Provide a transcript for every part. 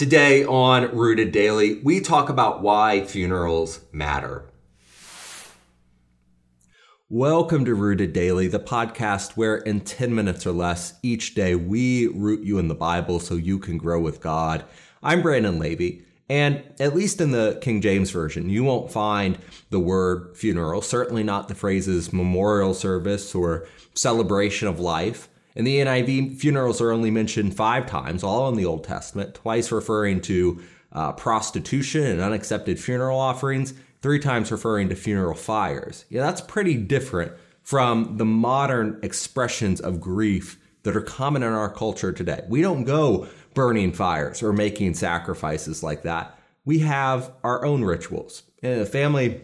Today on Rooted Daily, we talk about why funerals matter. Welcome to Rooted Daily, the podcast where in 10 minutes or less each day we root you in the Bible so you can grow with God. I'm Brandon Levy, and at least in the King James Version, you won't find the word funeral, certainly not the phrases memorial service or celebration of life. In the NIV, funerals are only mentioned five times, all in the Old Testament, twice referring to uh, prostitution and unaccepted funeral offerings, three times referring to funeral fires. Yeah, that's pretty different from the modern expressions of grief that are common in our culture today. We don't go burning fires or making sacrifices like that. We have our own rituals. In a family,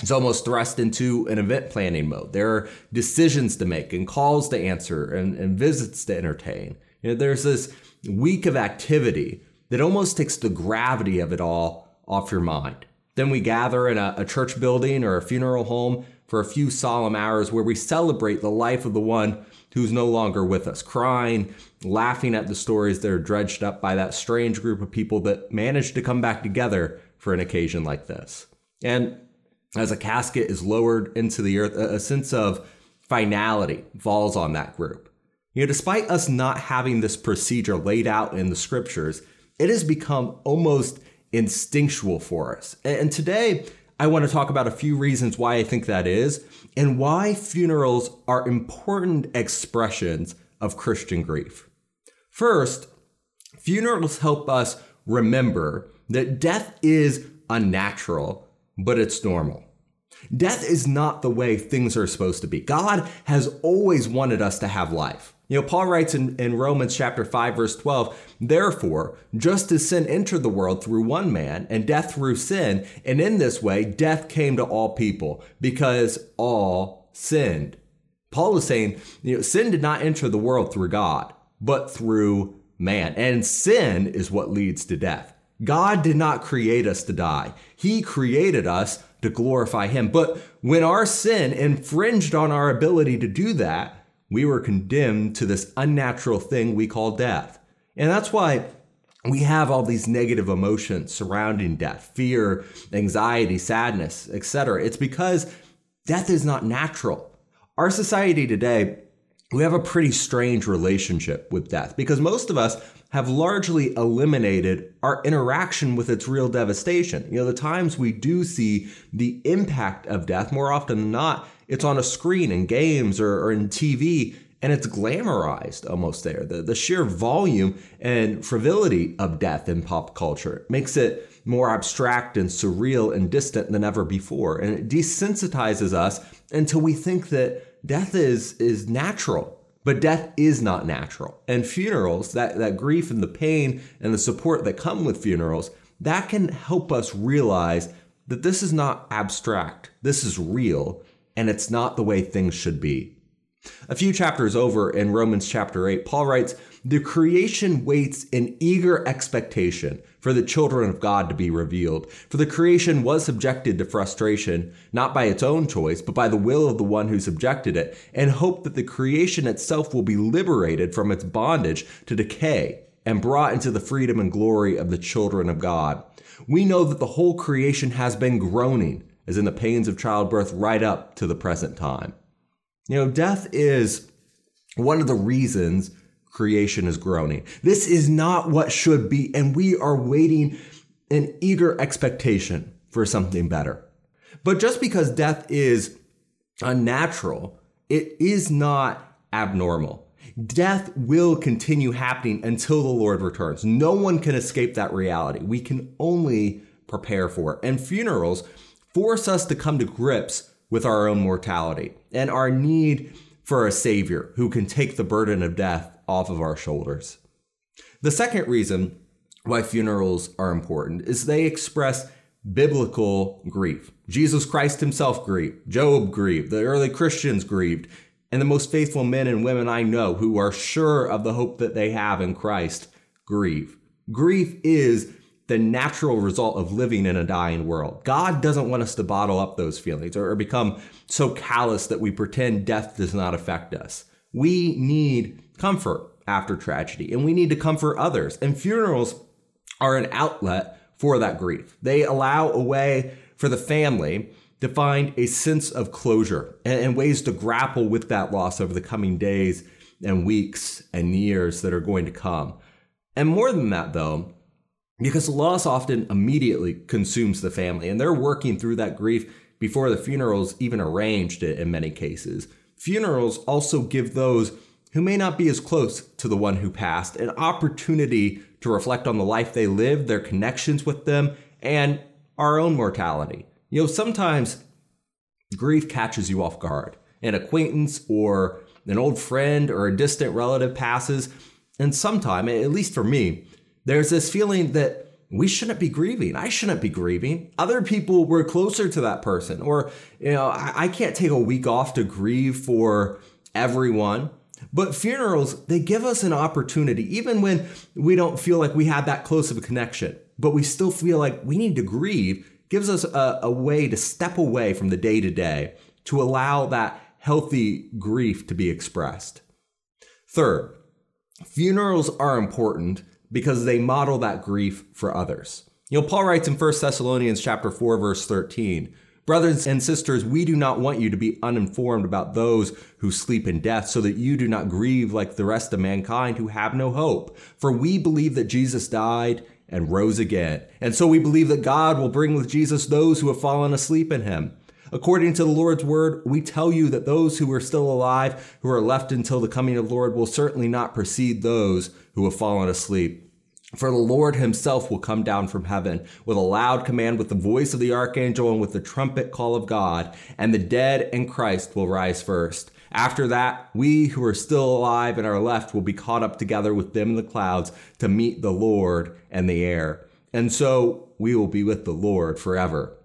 it's almost thrust into an event planning mode. There are decisions to make and calls to answer and, and visits to entertain. You know, there's this week of activity that almost takes the gravity of it all off your mind. Then we gather in a, a church building or a funeral home for a few solemn hours where we celebrate the life of the one who's no longer with us, crying, laughing at the stories that are dredged up by that strange group of people that managed to come back together for an occasion like this. And as a casket is lowered into the earth, a sense of finality falls on that group. You know, despite us not having this procedure laid out in the scriptures, it has become almost instinctual for us. And today, I want to talk about a few reasons why I think that is and why funerals are important expressions of Christian grief. First, funerals help us remember that death is unnatural, but it's normal. Death is not the way things are supposed to be. God has always wanted us to have life. You know, Paul writes in, in Romans chapter 5, verse 12, therefore, just as sin entered the world through one man, and death through sin, and in this way death came to all people, because all sinned. Paul is saying, you know, sin did not enter the world through God, but through man. And sin is what leads to death. God did not create us to die. He created us to glorify Him. But when our sin infringed on our ability to do that, we were condemned to this unnatural thing we call death. And that's why we have all these negative emotions surrounding death fear, anxiety, sadness, etc. It's because death is not natural. Our society today, we have a pretty strange relationship with death because most of us have largely eliminated our interaction with its real devastation. You know, the times we do see the impact of death, more often than not, it's on a screen in games or, or in TV, and it's glamorized almost there. The, the sheer volume and frivolity of death in pop culture makes it more abstract and surreal and distant than ever before. And it desensitizes us until we think that death is, is natural but death is not natural. And funerals, that, that grief and the pain and the support that come with funerals, that can help us realize that this is not abstract. This is real, and it's not the way things should be. A few chapters over in Romans chapter 8, Paul writes, The creation waits in eager expectation for the children of God to be revealed. For the creation was subjected to frustration, not by its own choice, but by the will of the one who subjected it, and hope that the creation itself will be liberated from its bondage to decay and brought into the freedom and glory of the children of God. We know that the whole creation has been groaning, as in the pains of childbirth, right up to the present time. You know, death is one of the reasons creation is groaning. This is not what should be, and we are waiting in eager expectation for something better. But just because death is unnatural, it is not abnormal. Death will continue happening until the Lord returns. No one can escape that reality. We can only prepare for it. And funerals force us to come to grips with our own mortality and our need for a Savior who can take the burden of death off of our shoulders. The second reason why funerals are important is they express biblical grief. Jesus Christ himself grieved, Job grieved, the early Christians grieved, and the most faithful men and women I know who are sure of the hope that they have in Christ grieve. Grief is the natural result of living in a dying world. God doesn't want us to bottle up those feelings or, become so callous that we pretend death does not affect us. We need comfort after tragedy and we need to comfort others. And funerals are an outlet for that grief. They allow a way for the family to find a sense of closure and, and ways to grapple with that loss over the coming days and weeks and years that are going to come. And more than that, though, because loss often immediately consumes the family, and they're working through that grief before the funeral's even arranged in many cases. Funerals also give those who may not be as close to the one who passed an opportunity to reflect on the life they lived, their connections with them, and our own mortality. You know, sometimes grief catches you off guard. An acquaintance or an old friend or a distant relative passes, and sometime, at least for me, there's this feeling that we shouldn't be grieving. I shouldn't be grieving. Other people were closer to that person, or you know, I, I can't take a week off to grieve for everyone. But funerals, they give us an opportunity, even when we don't feel like we had that close of a connection, but we still feel like we need to grieve, gives us a, a way to step away from the day to day to allow that healthy grief to be expressed. Third, funerals are important because they model that grief for others. You know, Paul writes in 1 Thessalonians chapter 4 verse 13, Brothers and sisters, we do not want you to be uninformed about those who sleep in death, so that you do not grieve like the rest of mankind who have no hope. For we believe that Jesus died and rose again. And so we believe that God will bring with Jesus those who have fallen asleep in him. According to the Lord's word, we tell you that those who are still alive, who are left until the coming of the Lord, will certainly not precede those who have fallen asleep. For the Lord himself will come down from heaven with a loud command, with the voice of the archangel, and with the trumpet call of God, and the dead in Christ will rise first. After that, we who are still alive and are left will be caught up together with them in the clouds to meet the Lord in the air. And so we will be with the Lord forever.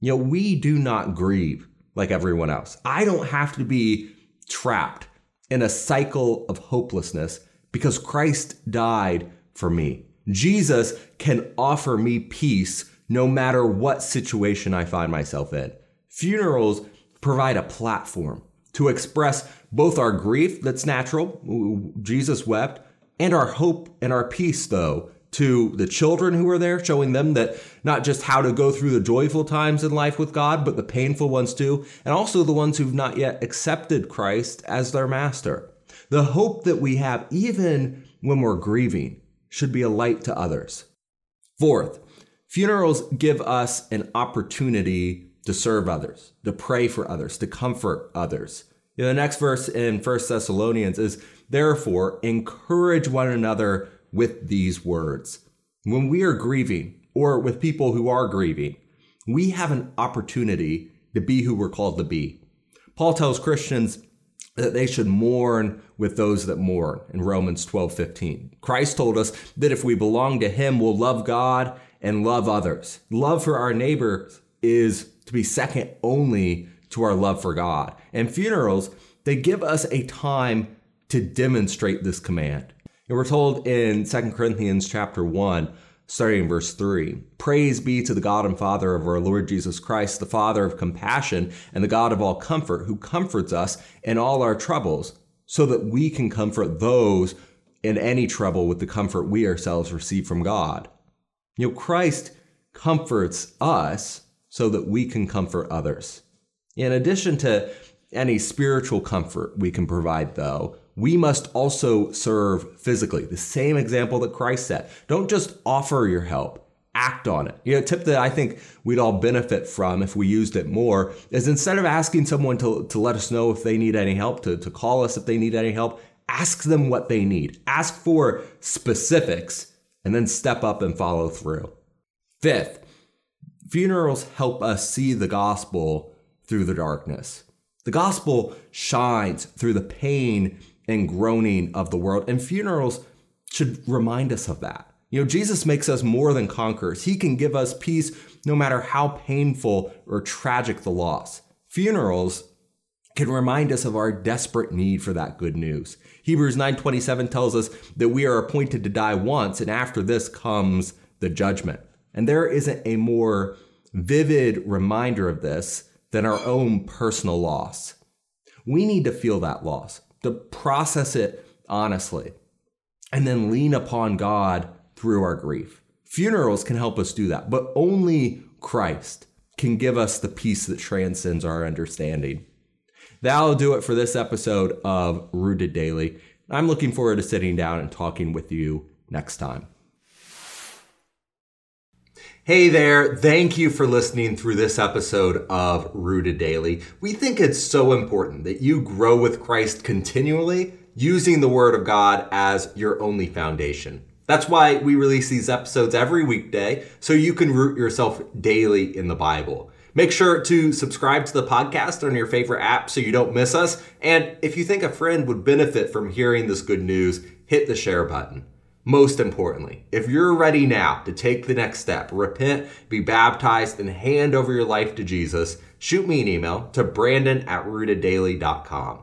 You know, we do not grieve like everyone else. I don't have to be trapped in a cycle of hopelessness because Christ died for me. Jesus can offer me peace no matter what situation I find myself in. Funerals provide a platform to express both our grief that's natural, Jesus wept, and our hope and our peace, though, to the children who are there, showing them that not just how to go through the joyful times in life with God, but the painful ones too, and also the ones who've not yet accepted Christ as their master. The hope that we have, even when we're grieving, should be a light to others. Fourth, funerals give us an opportunity to serve others, to pray for others, to comfort others. You know, the next verse in 1 Thessalonians is, Therefore, encourage one another with these words. When we are grieving, or with people who are grieving, we have an opportunity to be who we're called to be. Paul tells Christians that they should mourn with those that mourn in Romans 12 15. Christ told us that if we belong to Him, we'll love God and love others. Love for our neighbors is to be second only to our love for God. And funerals, they give us a time to demonstrate this command. And we're told in 2 Corinthians chapter 1, starting in verse 3 Praise be to the God and Father of our Lord Jesus Christ, the Father of compassion and the God of all comfort, who comforts us in all our troubles, so that we can comfort those in any trouble with the comfort we ourselves receive from God. You know, Christ comforts us so that we can comfort others. In addition to any spiritual comfort we can provide, though, we must also serve physically. The same example that Christ set. Don't just offer your help, act on it. You know, a tip that I think we'd all benefit from if we used it more is instead of asking someone to, to let us know if they need any help, to, to call us if they need any help, ask them what they need. Ask for specifics and then step up and follow through. Fifth, funerals help us see the gospel through the darkness. The gospel shines through the pain and groaning of the world. And funerals should remind us of that. You know, Jesus makes us more than conquerors. He can give us peace no matter how painful or tragic the loss. Funerals can remind us of our desperate need for that good news. Hebrews 9:27 tells us that we are appointed to die once and after this comes the judgment. And there isn't a more vivid reminder of this than our own personal loss. We need to feel that loss to process it honestly, and then lean upon God through our grief. Funerals can help us do that, but only Christ can give us the peace that transcends our understanding. That'll do it for this episode of Rooted Daily. I'm looking forward to sitting down and talking with you next time. Hey there, thank you for listening through this episode of Rooted Daily. We think it's so important that you grow with Christ continually using the Word of God as your only foundation. That's why we release these episodes every weekday so you can root yourself daily in the Bible. Make sure to subscribe to the podcast on your favorite app so you don't miss us. And if you think a friend would benefit from hearing this good news, hit the share button. Most importantly, if you're ready now to take the next step, repent, be baptized, and hand over your life to Jesus, shoot me an email to brandon at rooteddaily.com.